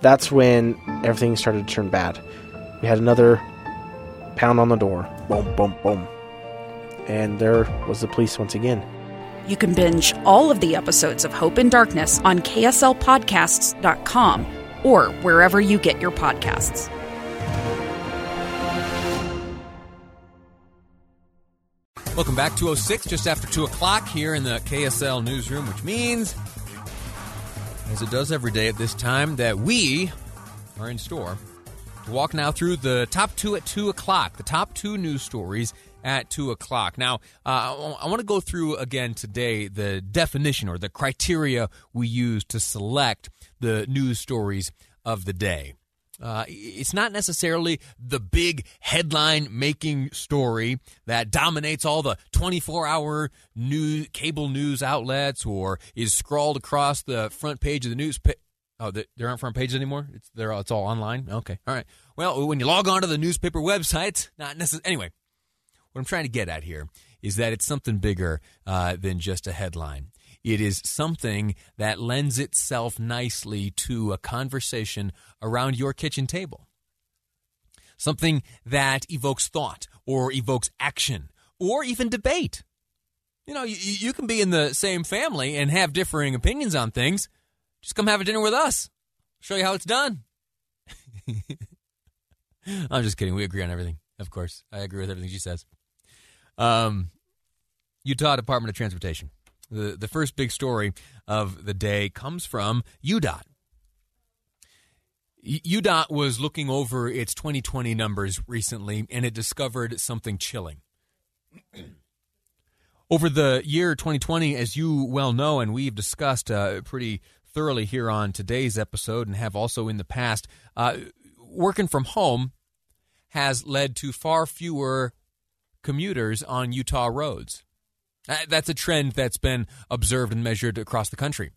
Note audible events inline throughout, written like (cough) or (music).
That's when everything started to turn bad. We had another pound on the door. Boom, boom, boom. And there was the police once again. You can binge all of the episodes of Hope and Darkness on KSLPodcasts.com or wherever you get your podcasts. Welcome back to 06, just after 2 o'clock here in the KSL newsroom, which means, as it does every day at this time, that we are in store to walk now through the top two at 2 o'clock, the top two news stories at 2 o'clock. Now, uh, I want to go through again today the definition or the criteria we use to select the news stories of the day. Uh, it's not necessarily the big headline making story that dominates all the 24 hour news, cable news outlets or is scrawled across the front page of the news. Oh, they're on front pages anymore. It's they're it's all online. Okay, all right. Well, when you log on to the newspaper website, not necessarily. Anyway, what I'm trying to get at here is that it's something bigger uh, than just a headline. It is something that lends itself nicely to a conversation around your kitchen table. Something that evokes thought or evokes action or even debate. You know, you, you can be in the same family and have differing opinions on things. Just come have a dinner with us. Show you how it's done. (laughs) I'm just kidding. We agree on everything, of course. I agree with everything she says. Um, Utah Department of Transportation the, the first big story of the day comes from UDOT. UDOT was looking over its 2020 numbers recently and it discovered something chilling. (clears throat) over the year 2020, as you well know, and we've discussed uh, pretty thoroughly here on today's episode and have also in the past, uh, working from home has led to far fewer commuters on Utah roads. That's a trend that's been observed and measured across the country.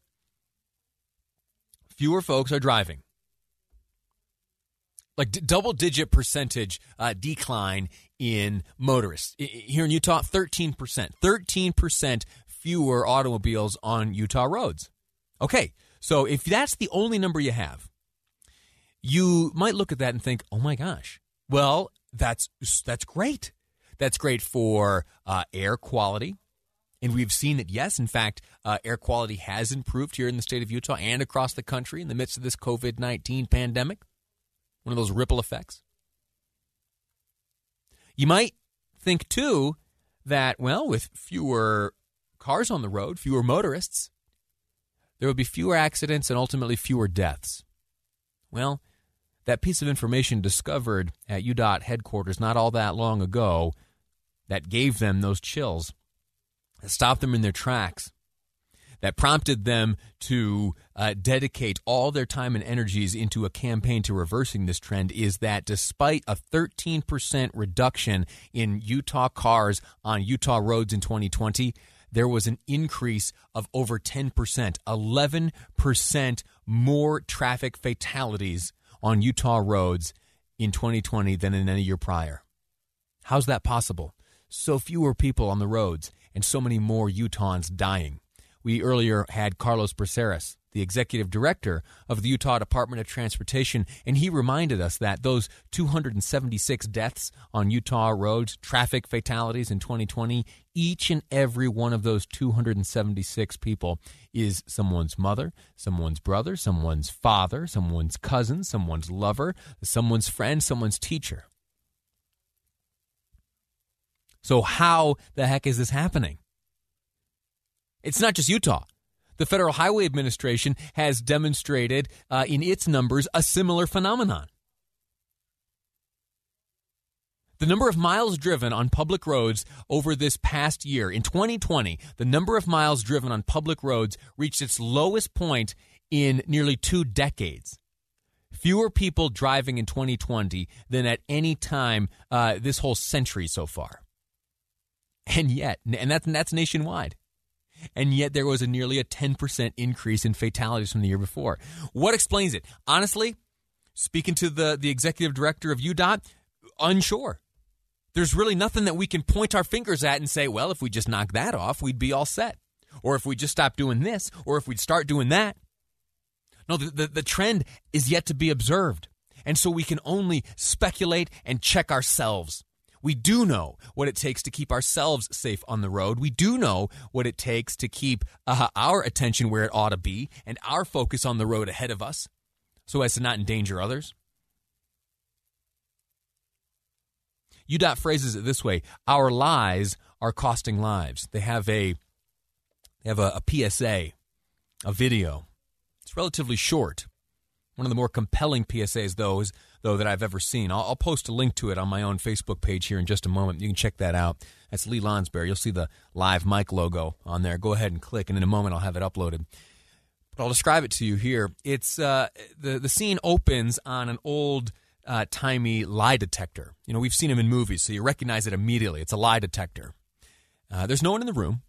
Fewer folks are driving. Like d- double digit percentage uh, decline in motorists. I- here in Utah, 13%. 13% fewer automobiles on Utah roads. Okay, so if that's the only number you have, you might look at that and think, oh my gosh, well, that's, that's great. That's great for uh, air quality. And we've seen that, yes, in fact, uh, air quality has improved here in the state of Utah and across the country in the midst of this COVID 19 pandemic. One of those ripple effects. You might think, too, that, well, with fewer cars on the road, fewer motorists, there would be fewer accidents and ultimately fewer deaths. Well, that piece of information discovered at UDOT headquarters not all that long ago that gave them those chills stopped them in their tracks, that prompted them to uh, dedicate all their time and energies into a campaign to reversing this trend is that despite a 13% reduction in Utah cars on Utah roads in 2020, there was an increase of over 10%, 11% more traffic fatalities on Utah roads in 2020 than in any year prior. How's that possible? So fewer people on the roads and so many more Utahns dying. We earlier had Carlos Braceras, the executive director of the Utah Department of Transportation, and he reminded us that those 276 deaths on Utah roads, traffic fatalities in 2020, each and every one of those 276 people is someone's mother, someone's brother, someone's father, someone's cousin, someone's lover, someone's friend, someone's teacher. So, how the heck is this happening? It's not just Utah. The Federal Highway Administration has demonstrated uh, in its numbers a similar phenomenon. The number of miles driven on public roads over this past year, in 2020, the number of miles driven on public roads reached its lowest point in nearly two decades. Fewer people driving in 2020 than at any time uh, this whole century so far. And yet, and that's, that's nationwide. And yet there was a nearly a 10% increase in fatalities from the year before. What explains it? Honestly, speaking to the, the executive director of UDOT, unsure. There's really nothing that we can point our fingers at and say, well, if we just knock that off, we'd be all set. Or if we just stop doing this, or if we'd start doing that. No, the, the, the trend is yet to be observed. And so we can only speculate and check ourselves. We do know what it takes to keep ourselves safe on the road. We do know what it takes to keep uh, our attention where it ought to be and our focus on the road ahead of us so as to not endanger others. UDOT phrases it this way Our lies are costing lives. They have a, they have a, a PSA, a video. It's relatively short. One of the more compelling PSAs, though, is though that I've ever seen. I'll, I'll, post a link to it on my own Facebook page here in just a moment. You can check that out. That's Lee Lonsberry. You'll see the live mic logo on there. Go ahead and click, and in a moment I'll have it uploaded. But I'll describe it to you here. It's uh, the the scene opens on an old uh, timey lie detector. You know, we've seen them in movies, so you recognize it immediately. It's a lie detector. Uh, there's no one in the room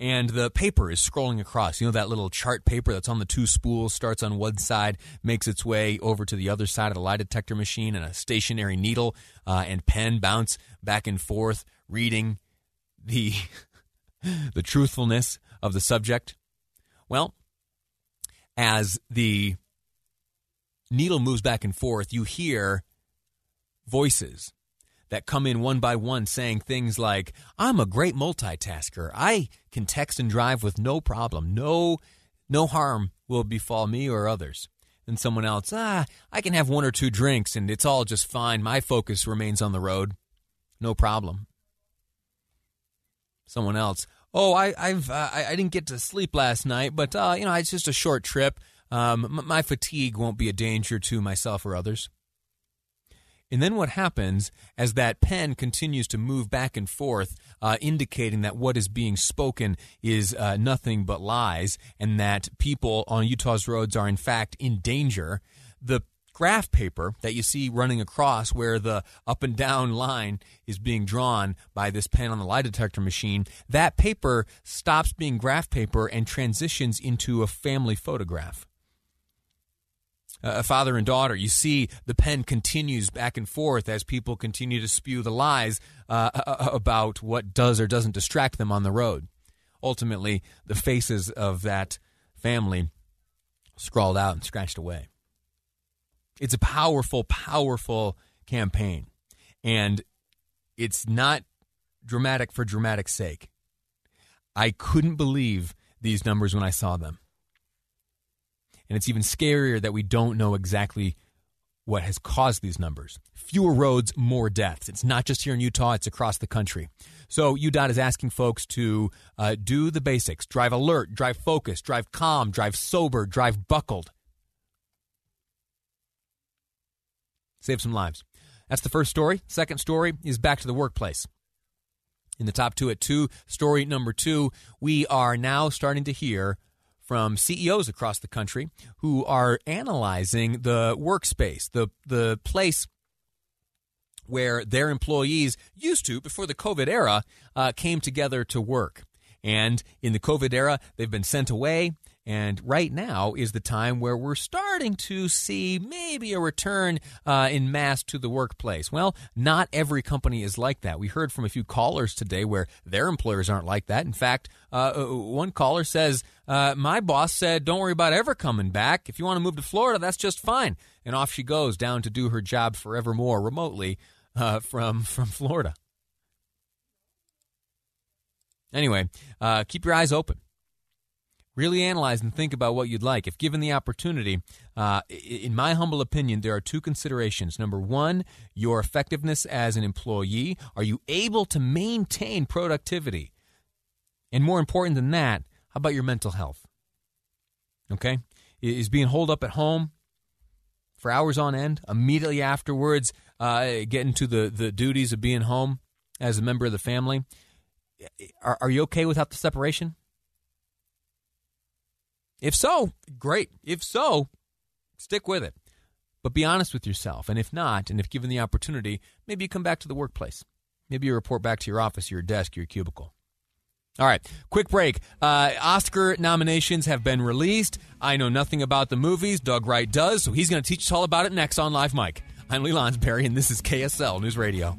and the paper is scrolling across. You know that little chart paper that's on the two spools, starts on one side, makes its way over to the other side of the lie detector machine, and a stationary needle uh, and pen bounce back and forth, reading the (laughs) the truthfulness of the subject. Well, as the needle moves back and forth, you hear voices that come in one by one saying things like, I'm a great multitasker. I can text and drive with no problem. No, no harm will befall me or others. And someone else, ah, I can have one or two drinks and it's all just fine. My focus remains on the road. No problem. Someone else, oh, I, I've, uh, I, I didn't get to sleep last night, but, uh, you know, it's just a short trip. Um, my fatigue won't be a danger to myself or others. And then what happens as that pen continues to move back and forth, uh, indicating that what is being spoken is uh, nothing but lies and that people on Utah's roads are in fact in danger. The graph paper that you see running across where the up and down line is being drawn by this pen on the lie detector machine, that paper stops being graph paper and transitions into a family photograph a father and daughter. You see the pen continues back and forth as people continue to spew the lies uh, about what does or doesn't distract them on the road. Ultimately, the faces of that family scrawled out and scratched away. It's a powerful, powerful campaign. And it's not dramatic for dramatic sake. I couldn't believe these numbers when I saw them. And it's even scarier that we don't know exactly what has caused these numbers. Fewer roads, more deaths. It's not just here in Utah, it's across the country. So UDOT is asking folks to uh, do the basics drive alert, drive focused, drive calm, drive sober, drive buckled. Save some lives. That's the first story. Second story is back to the workplace. In the top two at two, story number two, we are now starting to hear from CEOs across the country who are analyzing the workspace, the the place where their employees used to, before the COVID era, uh, came together to work. And in the COVID era, they've been sent away. And right now is the time where we're starting to see maybe a return uh, in mass to the workplace. Well, not every company is like that. We heard from a few callers today where their employers aren't like that. In fact, uh, uh one caller says, uh, My boss said, don't worry about ever coming back. If you want to move to Florida, that's just fine. And off she goes down to do her job forevermore remotely uh, from, from Florida. Anyway, uh, keep your eyes open really analyze and think about what you'd like. If given the opportunity, uh, in my humble opinion, there are two considerations. Number one, your effectiveness as an employee. Are you able to maintain productivity? And more important than that, how about your mental health? Okay? Is being holed up at home for hours on end, immediately afterwards, uh, getting to the, the duties of being home as a member of the family. Are, are you okay without the separation? If so, great. If so, stick with it. but be honest with yourself. And if not, and if given the opportunity, maybe you come back to the workplace. Maybe you report back to your office, your desk, your cubicle. All right, quick break. Uh, Oscar nominations have been released. I know nothing about the movies. Doug Wright does, so he's going to teach us all about it next on Live Mic. I'm Lee Lonsberry, and this is KSL News Radio.